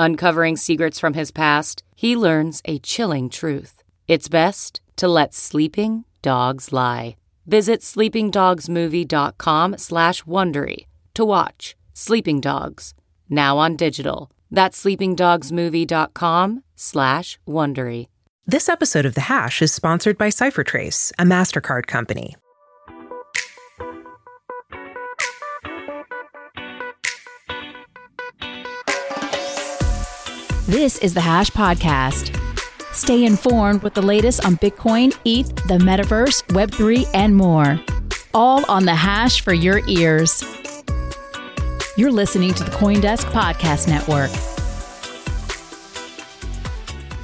Uncovering secrets from his past, he learns a chilling truth. It's best to let sleeping dogs lie. Visit sleepingdogsmovie.com slash Wondery to watch Sleeping Dogs, now on digital. That's sleepingdogsmovie.com slash Wondery. This episode of The Hash is sponsored by CipherTrace, a MasterCard company. This is the Hash Podcast. Stay informed with the latest on Bitcoin, ETH, the metaverse, Web3, and more. All on the Hash for your ears. You're listening to the Coindesk Podcast Network.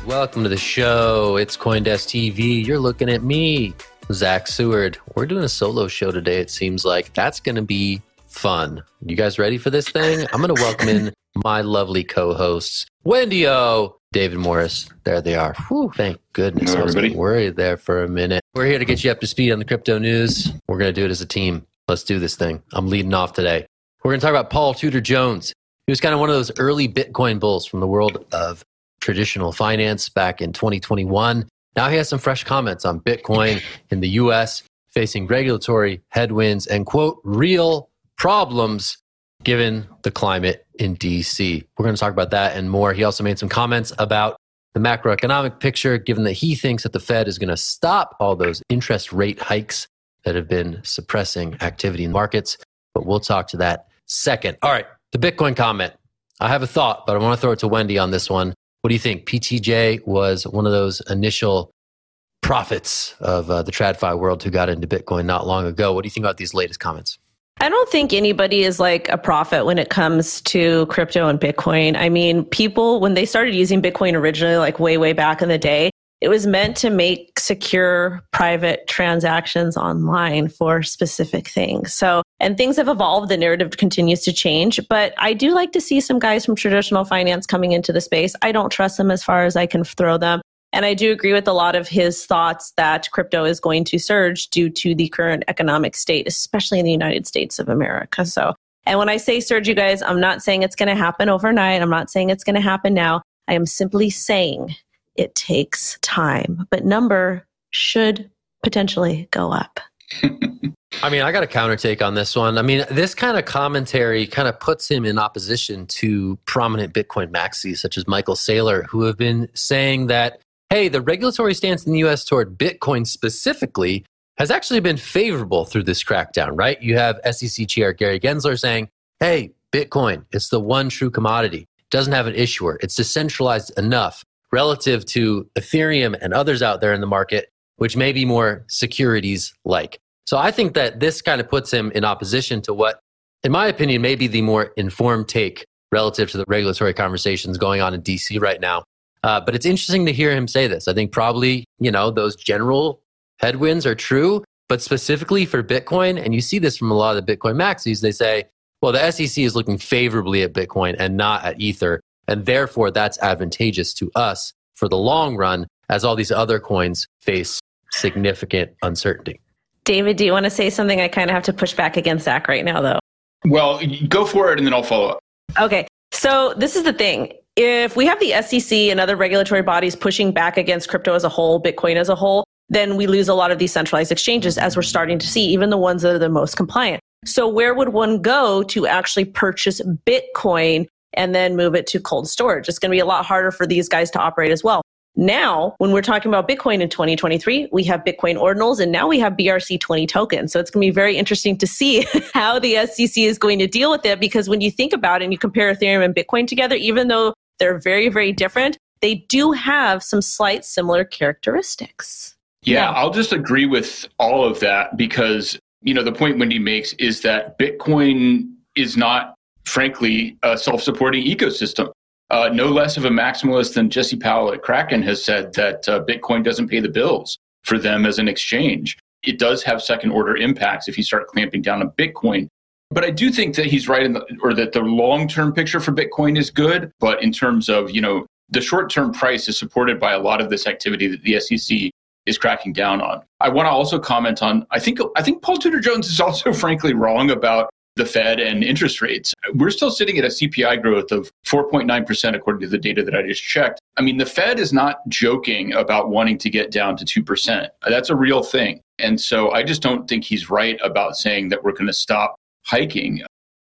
Welcome to the show. It's Coindesk TV. You're looking at me, Zach Seward. We're doing a solo show today, it seems like. That's going to be fun. You guys ready for this thing? I'm going to welcome in my lovely co hosts, Wendy O, David Morris. There they are. Whew, thank goodness. Hello, I was everybody. worried there for a minute. We're here to get you up to speed on the crypto news. We're going to do it as a team. Let's do this thing. I'm leading off today. We're going to talk about Paul Tudor Jones. He was kind of one of those early Bitcoin bulls from the world of traditional finance back in 2021. Now he has some fresh comments on Bitcoin in the US facing regulatory headwinds and, quote, real problems given the climate in DC. We're going to talk about that and more. He also made some comments about the macroeconomic picture, given that he thinks that the Fed is going to stop all those interest rate hikes that have been suppressing activity in markets. But we'll talk to that second. All right, the Bitcoin comment. I have a thought, but I want to throw it to Wendy on this one. What do you think? PTJ was one of those initial prophets of uh, the TradFi world who got into Bitcoin not long ago. What do you think about these latest comments? I don't think anybody is like a prophet when it comes to crypto and Bitcoin. I mean, people, when they started using Bitcoin originally, like way, way back in the day, it was meant to make secure private transactions online for specific things. So, and things have evolved. The narrative continues to change, but I do like to see some guys from traditional finance coming into the space. I don't trust them as far as I can throw them. And I do agree with a lot of his thoughts that crypto is going to surge due to the current economic state, especially in the United States of America. So, and when I say surge, you guys, I'm not saying it's going to happen overnight. I'm not saying it's going to happen now. I am simply saying it takes time, but number should potentially go up. I mean, I got a counter take on this one. I mean, this kind of commentary kind of puts him in opposition to prominent Bitcoin maxis such as Michael Saylor, who have been saying that, hey, the regulatory stance in the US toward Bitcoin specifically has actually been favorable through this crackdown, right? You have SEC Chair Gary Gensler saying, hey, Bitcoin, it's the one true commodity. It doesn't have an issuer. It's decentralized enough relative to Ethereum and others out there in the market, which may be more securities like. So I think that this kind of puts him in opposition to what, in my opinion, may be the more informed take relative to the regulatory conversations going on in DC right now. Uh, but it's interesting to hear him say this. I think probably, you know, those general headwinds are true, but specifically for Bitcoin, and you see this from a lot of the Bitcoin maxis, they say, well, the SEC is looking favorably at Bitcoin and not at Ether. And therefore, that's advantageous to us for the long run as all these other coins face significant uncertainty. David, do you want to say something? I kind of have to push back against Zach right now, though. Well, go for it and then I'll follow up. Okay. So this is the thing. If we have the SEC and other regulatory bodies pushing back against crypto as a whole, Bitcoin as a whole, then we lose a lot of these centralized exchanges as we're starting to see, even the ones that are the most compliant. So where would one go to actually purchase Bitcoin and then move it to cold storage. It's going to be a lot harder for these guys to operate as well. Now, when we're talking about Bitcoin in 2023, we have Bitcoin ordinals and now we have BRC20 tokens. So it's going to be very interesting to see how the SEC is going to deal with it because when you think about it and you compare Ethereum and Bitcoin together, even though they're very, very different, they do have some slight similar characteristics. Yeah, yeah, I'll just agree with all of that because, you know, the point Wendy makes is that Bitcoin is not, frankly, a self supporting ecosystem. Uh, no less of a maximalist than Jesse Powell at Kraken has said that uh, Bitcoin doesn't pay the bills for them as an exchange. It does have second order impacts if you start clamping down on Bitcoin. But I do think that he's right in the, or that the long term picture for Bitcoin is good. But in terms of, you know, the short term price is supported by a lot of this activity that the SEC is cracking down on. I want to also comment on I think I think Paul Tudor Jones is also frankly wrong about the Fed and interest rates. We're still sitting at a CPI growth of 4.9%, according to the data that I just checked. I mean, the Fed is not joking about wanting to get down to 2%. That's a real thing. And so I just don't think he's right about saying that we're going to stop hiking.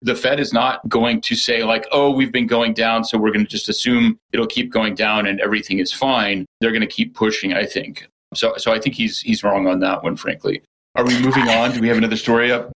The Fed is not going to say, like, oh, we've been going down, so we're going to just assume it'll keep going down and everything is fine. They're going to keep pushing, I think. So, so I think he's, he's wrong on that one, frankly. Are we moving on? Do we have another story up?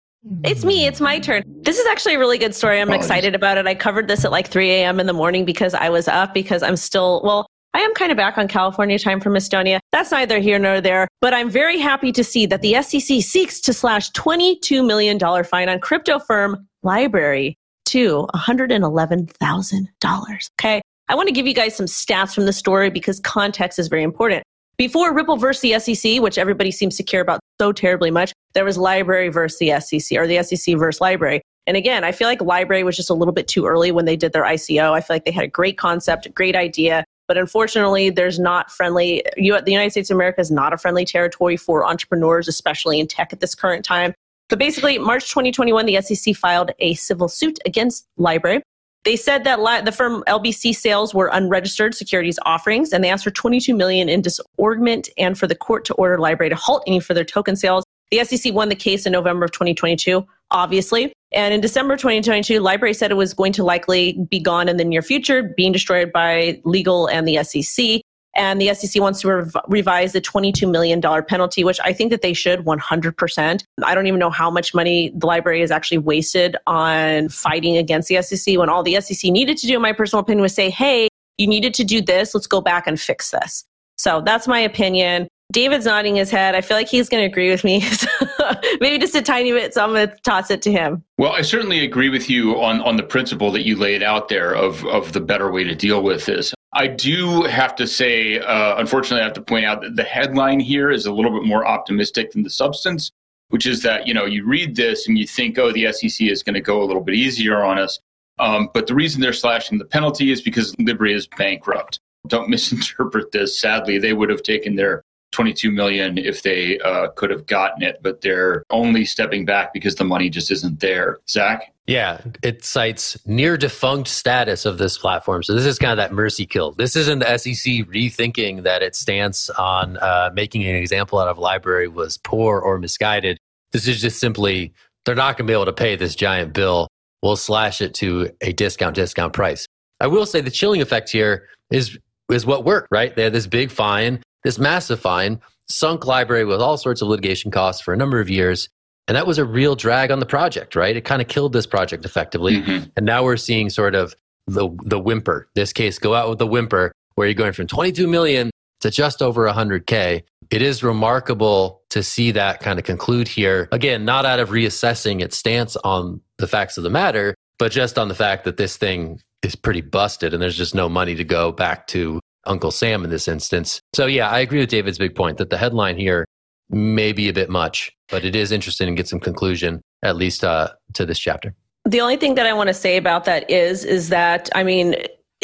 It's me. It's my turn. This is actually a really good story. I'm excited about it. I covered this at like 3 a.m. in the morning because I was up because I'm still, well, I am kind of back on California time from Estonia. That's neither here nor there, but I'm very happy to see that the SEC seeks to slash $22 million fine on crypto firm LBRY to $111,000. Okay. I want to give you guys some stats from the story because context is very important. Before Ripple versus the SEC, which everybody seems to care about so terribly much, there was LBRY versus the SEC or the SEC versus LBRY. And again, I feel like LBRY was just a little bit too early when they did their ICO. I feel like they had a great concept, a great idea, but unfortunately, there's not friendly. You, the United States of America is not a friendly territory for entrepreneurs, especially in tech at this current time. But basically, March 2021, the SEC filed a civil suit against LBRY they said that the firm LBC sales were unregistered securities offerings, and they asked for 22 million in disgorgement and for the court to order LBRY to halt any further token sales. The SEC won the case in November of 2022, obviously. And in December 2022, LBRY said it was going to likely be gone in the near future, being destroyed by legal and the SEC and the SEC wants to rev- revise the $22 million penalty, which I think that they should 100%. I don't even know how much money the LBRY has actually wasted on fighting against the SEC when all the SEC needed to do, in my personal opinion, was say, hey, you needed to do this. Let's go back and fix this. So that's my opinion. David's nodding his head. I feel like he's going to agree with me. Maybe just a tiny bit, so I'm going to toss it to him. Well, I certainly agree with you on, on the principle that you laid out there of, of the better way to deal with this. I do have to say, uh, unfortunately, I have to point out that the headline here is a little bit more optimistic than the substance, which is that, you know, you read this and you think, oh, the SEC is going to go a little bit easier on us. Um, but the reason they're slashing the penalty is because LBRY is bankrupt. Don't misinterpret this. Sadly, they would have taken their 22 million if they uh, could have gotten it, but they're only stepping back because the money just isn't there. Zach? Yeah, it cites near defunct status of this platform. So this is kind of that mercy kill. This isn't the SEC rethinking that its stance on uh, making an example out of LBRY was poor or misguided. This is just simply they're not going to be able to pay this giant bill. We'll slash it to a discount discount price. I will say the chilling effect here is is what worked, right? They had this big fine this massive fine sunk LBRY with all sorts of litigation costs for a number of years. And that was a real drag on the project, right? It kind of killed this project effectively. Mm-hmm. And now we're seeing sort of the, the whimper, this case go out with the whimper, where you're going from 22 million to just over 100K. It is remarkable to see that kind of conclude here. Again, not out of reassessing its stance on the facts of the matter, but just on the fact that this thing is pretty busted and there's just no money to go back to Uncle Sam in this instance. So, yeah, I agree with David's big point that the headline here may be a bit much, but it is interesting and get some conclusion, at least uh, to this chapter. The only thing that I want to say about that is, is that, I mean,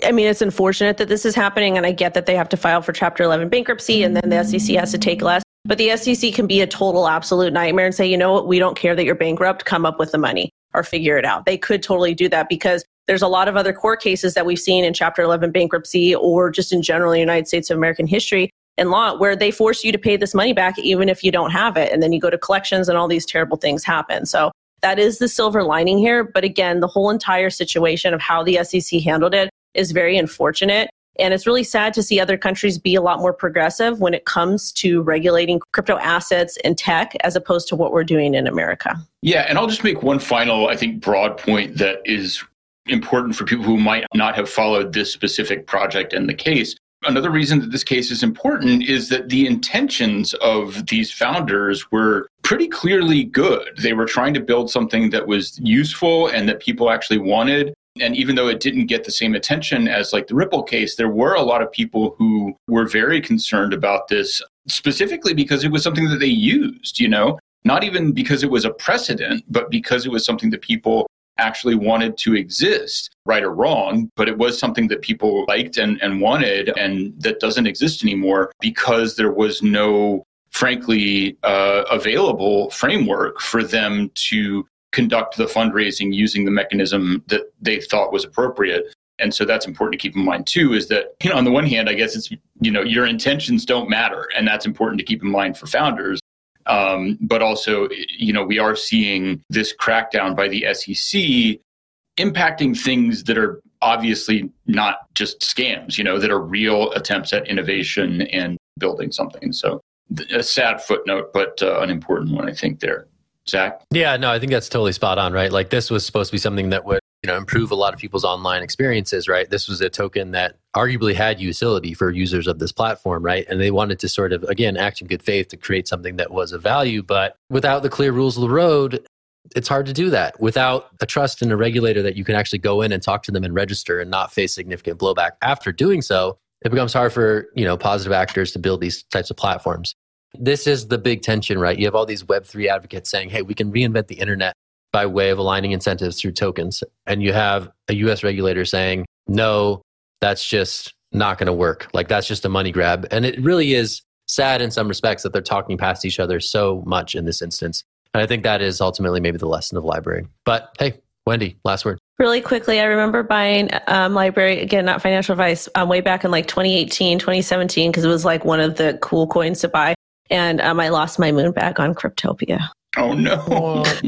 I mean, it's unfortunate that this is happening, and I get that they have to file for Chapter 11 bankruptcy, and then the SEC has to take less. But the SEC can be a total absolute nightmare and say, you know what, we don't care that you're bankrupt, come up with the money or figure it out. They could totally do that because there's a lot of other court cases that we've seen in Chapter 11 bankruptcy or just in general in the United States of American history and law where they force you to pay this money back even if you don't have it. And then you go to collections and all these terrible things happen. So that is the silver lining here. But again, the whole entire situation of how the SEC handled it is very unfortunate. And it's really sad to see other countries be a lot more progressive when it comes to regulating crypto assets and tech as opposed to what we're doing in America. Yeah, and I'll just make one final, I think, broad point that is important for people who might not have followed this specific project and the case. Another reason that this case is important is that the intentions of these founders were pretty clearly good. They were trying to build something that was useful and that people actually wanted. And even though it didn't get the same attention as like the Ripple case, there were a lot of people who were very concerned about this, specifically because it was something that they used, you know, not even because it was a precedent, but because it was something that people actually wanted to exist, right or wrong, but it was something that people liked and, and wanted, and that doesn't exist anymore because there was no, frankly, uh, available framework for them to conduct the fundraising using the mechanism that they thought was appropriate. And so that's important to keep in mind too, is that, you know, on the one hand, I guess it's, you know, your intentions don't matter. And that's important to keep in mind for founders. Um, but also, you know, we are seeing this crackdown by the SEC impacting things that are obviously not just scams, you know, that are real attempts at innovation and building something. So a sad footnote, but uh, an important one, I think, there. Zach? Yeah, no, I think that's totally spot on, right? Like this was supposed to be something that would, you know, improve a lot of people's online experiences, right? This was a token that arguably had utility for users of this platform, right? And they wanted to sort of, again, act in good faith to create something that was of value. But without the clear rules of the road, it's hard to do that without a trust in a regulator that you can actually go in and talk to them and register and not face significant blowback after doing so it becomes hard for you know positive actors to build these types of platforms this is the big tension, right? You have all these Web3 advocates saying, hey, we can reinvent the internet by way of aligning incentives through tokens. And you have a US regulator saying, no, that's just not going to work. Like that's just a money grab. And it really is sad in some respects that they're talking past each other so much in this instance. And I think that is ultimately maybe the lesson of LBRY. But hey, Wendy, last word. Really quickly, I remember buying um, LBRY, again, not financial advice, um, way back in like 2018, 2017, because it was like one of the cool coins to buy and um, I lost my moon bag on Cryptopia. Oh no!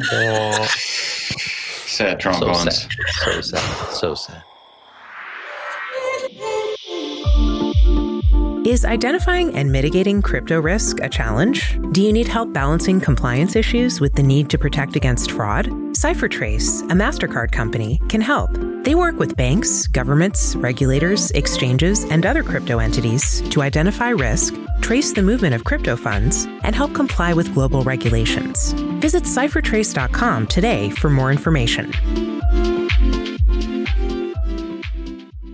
sad trombones. So sad. So sad. So sad. Is identifying and mitigating crypto risk a challenge? Do you need help balancing compliance issues with the need to protect against fraud? CipherTrace, a MasterCard company, can help. They work with banks, governments, regulators, exchanges, and other crypto entities to identify risk, trace the movement of crypto funds, and help comply with global regulations. Visit ciphertrace.com today for more information.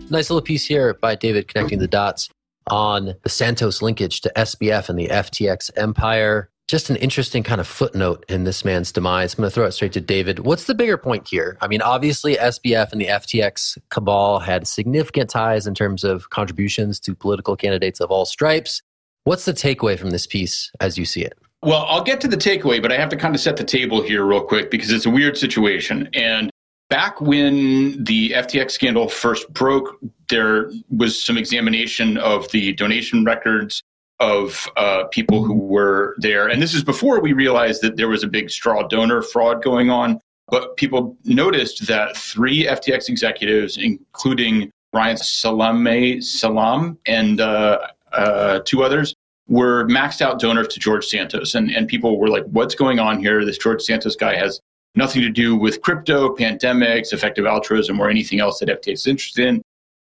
Nice little piece here by David connecting the dots on the Santos linkage to SBF and the FTX empire. Just an interesting kind of footnote in this man's demise. I'm going to throw it straight to David. What's the bigger point here? I mean, obviously, SBF and the FTX cabal had significant ties in terms of contributions to political candidates of all stripes. What's the takeaway from this piece as you see it? Well, I'll get to the takeaway, but I have to kind of set the table here real quick because it's a weird situation. And back when the FTX scandal first broke, there was some examination of the donation records of uh, people who were there. And this is before we realized that there was a big straw donor fraud going on. But people noticed that three FTX executives, including Ryan Salame Salam and uh, uh, two others, were maxed out donors to George Santos. And, and people were like, what's going on here? This George Santos guy has nothing to do with crypto, pandemics, effective altruism, or anything else that FTX is interested in.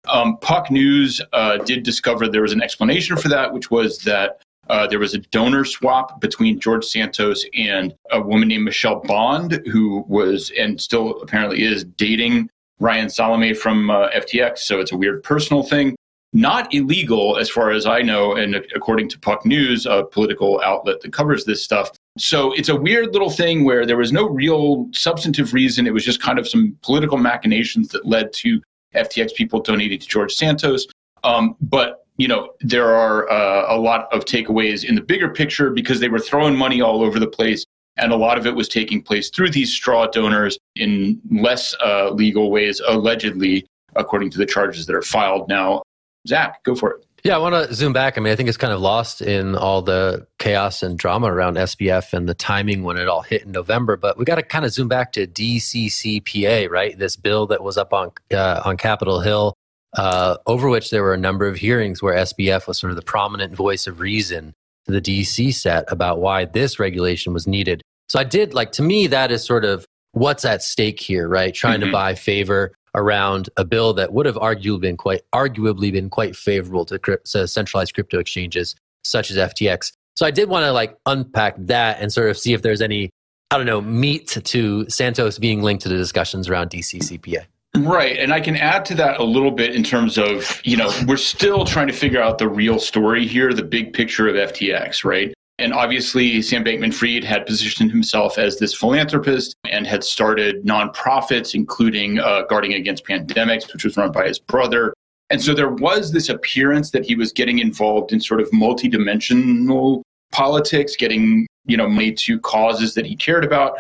Um, Puck News uh, did discover there was an explanation for that, which was that uh, there was a donor swap between George Santos and a woman named Michelle Bond, who was and still apparently is dating Ryan Salame from uh, FTX. So it's a weird personal thing. Not illegal, as far as I know, and according to Puck News, a political outlet that covers this stuff. So it's a weird little thing where there was no real substantive reason. It was just kind of some political machinations that led to FTX people donating to George Santos. Um, but you know there are uh, a lot of takeaways in the bigger picture because they were throwing money all over the place, and a lot of it was taking place through these straw donors in less uh, legal ways, allegedly, according to the charges that are filed now. Zach, go for it. Yeah, I want to zoom back. I mean, I think it's kind of lost in all the chaos and drama around SBF and the timing when it all hit in November. But we got to kind of zoom back to DCCPA, right? This bill that was up on uh, on Capitol Hill, uh, over which there were a number of hearings where SBF was sort of the prominent voice of reason to the DC set about why this regulation was needed. So I did like to me that is sort of what's at stake here, right? Trying mm-hmm. to buy favor around a bill that would have arguably been quite arguably been quite favorable to, to centralized crypto exchanges such as FTX. So I did want to like unpack that and sort of see if there's any I don't know meat to Santos being linked to the discussions around DCCPA. Right. And I can add to that a little bit in terms of, you know, we're still trying to figure out the real story here, the big picture of FTX, right? And obviously, Sam Bankman Fried had positioned himself as this philanthropist and had started nonprofits, including uh, Guarding Against Pandemics, which was run by his brother. And so there was this appearance that he was getting involved in sort of multidimensional politics, getting you know money to causes that he cared about.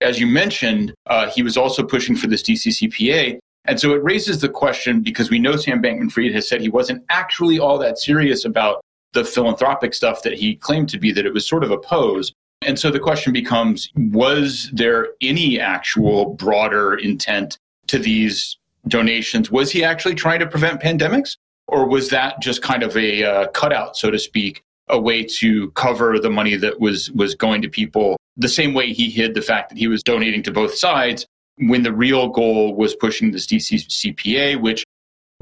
As you mentioned, uh, he was also pushing for this DCCPA. And so it raises the question because we know Sam Bankman Fried has said he wasn't actually all that serious about the philanthropic stuff that he claimed to be, that it was sort of a pose. And so the question becomes was there any actual broader intent to these donations? Was he actually trying to prevent pandemics? Or was that just kind of a uh, cutout, so to speak, a way to cover the money that was, was going to people the same way he hid the fact that he was donating to both sides when the real goal was pushing this DCCPA, which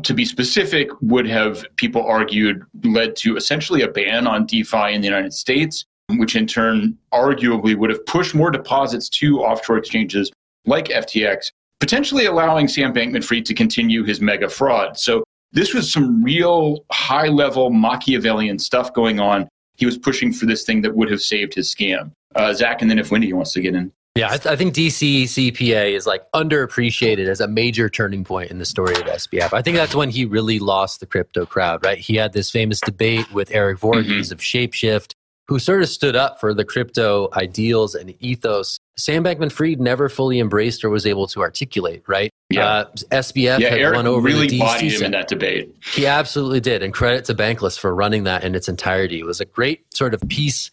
to be specific, would have people argued led to essentially a ban on DeFi in the United States, which in turn arguably would have pushed more deposits to offshore exchanges like FTX, potentially allowing Sam Bankman Fried to continue his mega fraud. So this was some real high level Machiavellian stuff going on. He was pushing for this thing that would have saved his scam. Uh, Zach, and then if Wendy wants to get in. Yeah, I, th- I, think DC CPA is like underappreciated as a major turning point in the story of SBF. I think that's when he really lost the crypto crowd, right? He had this famous debate with Eric Voorhees mm-hmm. of Shapeshift, who sort of stood up for the crypto ideals and ethos. Sam Bankman Fried never fully embraced or was able to articulate, right? Yeah. Uh, SBF yeah, had Eric won over really the bodied him in that debate. He absolutely did. And credit to Bankless for running that in its entirety. It was a great sort of piece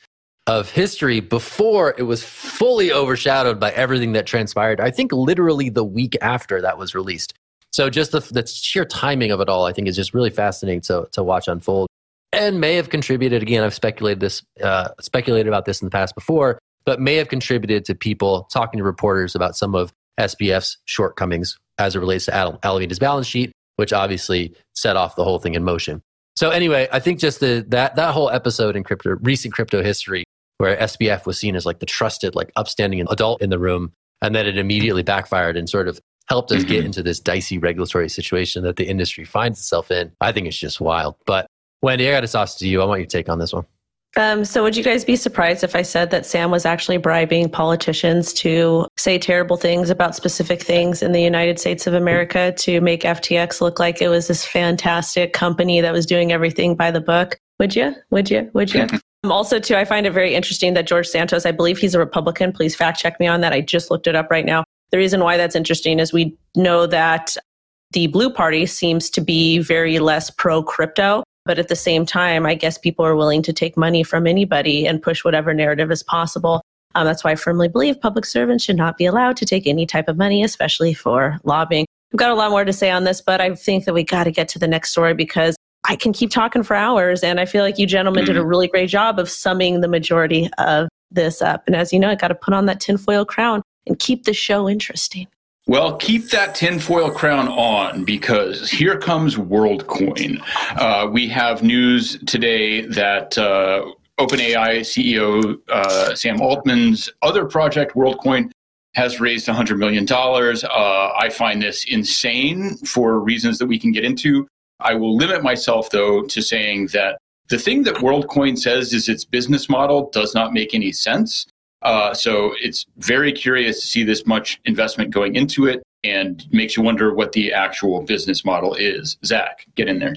of history before it was fully overshadowed by everything that transpired. I think literally the week after that was released. So just the, the sheer timing of it all, I think, is just really fascinating to to watch unfold, and may have contributed. Again, I've speculated this, uh, speculated about this in the past before, but may have contributed to people talking to reporters about some of SBF's shortcomings as it relates to Alameda's balance sheet, which obviously set off the whole thing in motion. So anyway, I think just the, that that whole episode in crypto recent crypto history where SBF was seen as like the trusted, like upstanding adult in the room. And then it immediately backfired and sort of helped us get mm-hmm. into this dicey regulatory situation that the industry finds itself in. I think it's just wild. But Wendy, I got to toss to you. I want your take on this one. Um, so, would you guys be surprised if I said that Sam was actually bribing politicians to say terrible things about specific things in the United States of America to make FTX look like it was this fantastic company that was doing everything by the book? Would you? Would you? Would you? Um, also, too, I find it very interesting that George Santos, I believe he's a Republican. Please fact check me on that. I just looked it up right now. The reason why that's interesting is we know that the Blue Party seems to be very less pro crypto. But at the same time, I guess people are willing to take money from anybody and push whatever narrative is possible. Um, that's why I firmly believe public servants should not be allowed to take any type of money, especially for lobbying. I've got a lot more to say on this, but I think that we got to get to the next story because I can keep talking for hours. And I feel like you gentlemen mm-hmm. did a mm-hmm. really great job of summing the majority of this up. And as you know, I got to put on that tinfoil crown and keep the show interesting. Well, keep that tinfoil crown on because here comes WorldCoin. Uh, we have news today that uh, OpenAI CEO uh, Sam Altman's other project, WorldCoin, has raised $100 million. Uh, I find this insane for reasons that we can get into. I will limit myself, though, to saying that the thing that WorldCoin says is its business model does not make any sense. Uh, so it's very curious to see this much investment going into it and makes you wonder what the actual business model is. Zach, get in there.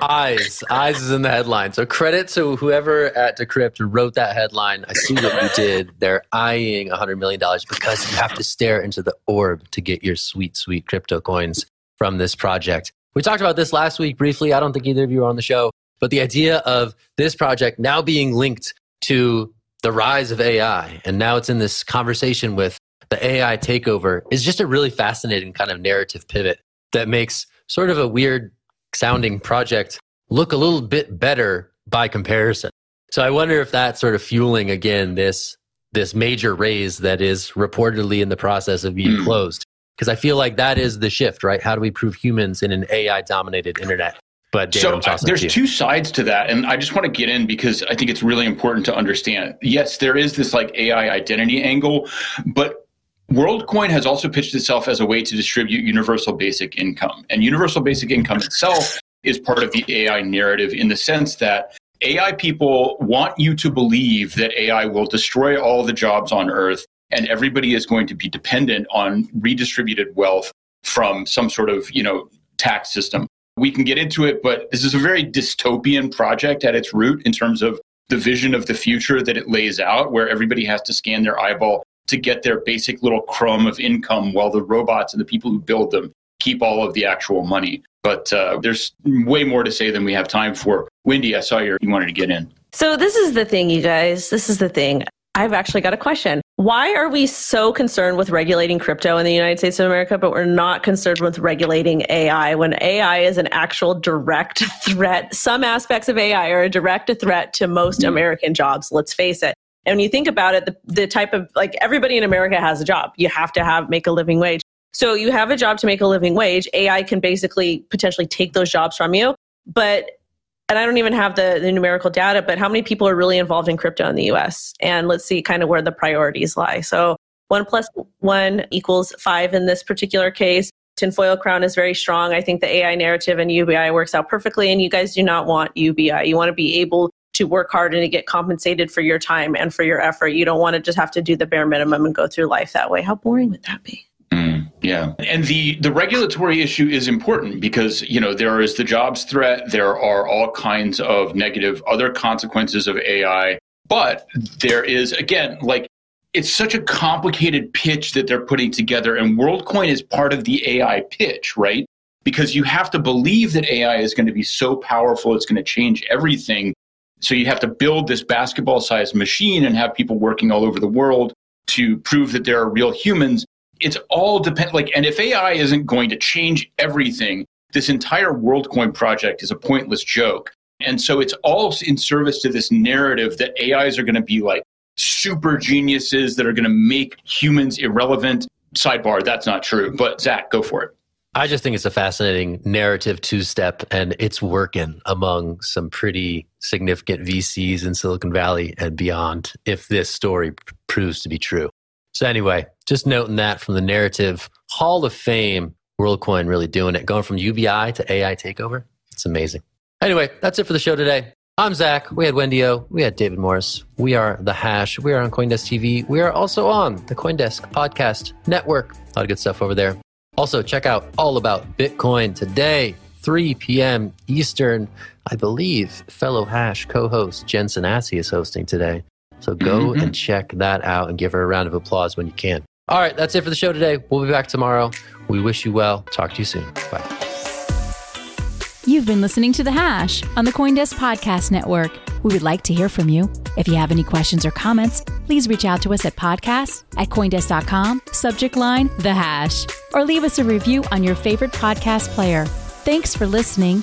Eyes. Eyes is in the headline. So credit to whoever at Decrypt wrote that headline. I see what you did. They're eyeing $100 million because you have to stare into the orb to get your sweet, sweet crypto coins from this project We talked about this last week briefly. I don't think either of you were on the show, but the idea of this project now being linked to the rise of AI, and now it's in this conversation with the AI takeover, is just a really fascinating kind of narrative pivot that makes sort of a weird sounding project look a little bit better by comparison. So I wonder if that's sort of fueling again this this major raise that is reportedly in the process of being mm. closed. Because I feel like that is the shift, right? How do we prove humans in an AI dominated internet? But so uh, there's two sides to that, and I just want to get in because I think it's really important to understand. Yes, there is this like AI identity angle, but WorldCoin has also pitched itself as a way to distribute universal basic income, and universal basic income itself is part of the AI narrative in the sense that AI people want you to believe that AI will destroy all the jobs on Earth and everybody is going to be dependent on redistributed wealth from some sort of, you know, tax system. We can get into it, but this is a very dystopian project at its root in terms of the vision of the future that it lays out, where everybody has to scan their eyeball to get their basic little crumb of income while the robots and the people who build them keep all of the actual money. But uh, there's way more to say than we have time for. Wendy, I saw your, you wanted to get in. So this is the thing, you guys. This is the thing. I've actually got a question. Why are we so concerned with regulating crypto in the United States of America, but we're not concerned with regulating AI when AI is an actual direct threat? Some aspects of AI are a direct threat to most mm. American jobs, let's face it. And when you think about it, the, the type of like everybody in America has a job. You have to have make a living wage. So you have a job to make a living wage. AI can basically potentially take those jobs from you. But and I don't even have the, the numerical data, but how many people are really involved in crypto in the US? And let's see kind of where the priorities lie. So one plus one equals five in this particular case. Tinfoil Crown is very strong. I think the AI narrative and UBI works out perfectly. And you guys do not want UBI. You want to be able to work hard and to get compensated for your time and for your effort. You don't want to just have to do the bare minimum and go through life that way. How boring would that be? Yeah, and the the regulatory issue is important because you know there is the jobs threat. There are all kinds of negative other consequences of AI, but there is again like it's such a complicated pitch that they're putting together, and WorldCoin is part of the AI pitch, right? Because you have to believe that AI is going to be so powerful, it's going to change everything. So you have to build this basketball-sized machine and have people working all over the world to prove that there are real humans it's all depend like and if ai isn't going to change everything this entire worldcoin project is a pointless joke. And so it's all in service to this narrative that ais are going to be like super geniuses that are going to make humans irrelevant. Sidebar that's not true but zach go for it. I just think it's a fascinating narrative two step, and it's working among some pretty significant VCs in Silicon Valley and beyond if this story proves to be true. So, anyway, just noting that from the narrative Hall of Fame, WorldCoin really doing it, going from UBI to AI takeover. It's amazing. Anyway, that's it for the show today. I'm Zach. We had Wendy O. We had David Morris. We are The Hash. We are on Coindesk TV. We are also on the Coindesk Podcast Network. A lot of good stuff over there. Also, check out all about Bitcoin today, 3 p.m. Eastern. I believe fellow Hash co host Jen Sanasie is hosting today. So go mm-hmm. and check that out and give her a round of applause when you can. All right, that's it for the show today. We'll be back tomorrow. We wish you well. Talk to you soon. Bye. You've been listening to The Hash on the Coindesk Podcast Network. We would like to hear from you. If you have any questions or comments, please reach out to us at podcasts at Coindesk.com, subject line The Hash, or leave us a review on your favorite podcast player. Thanks for listening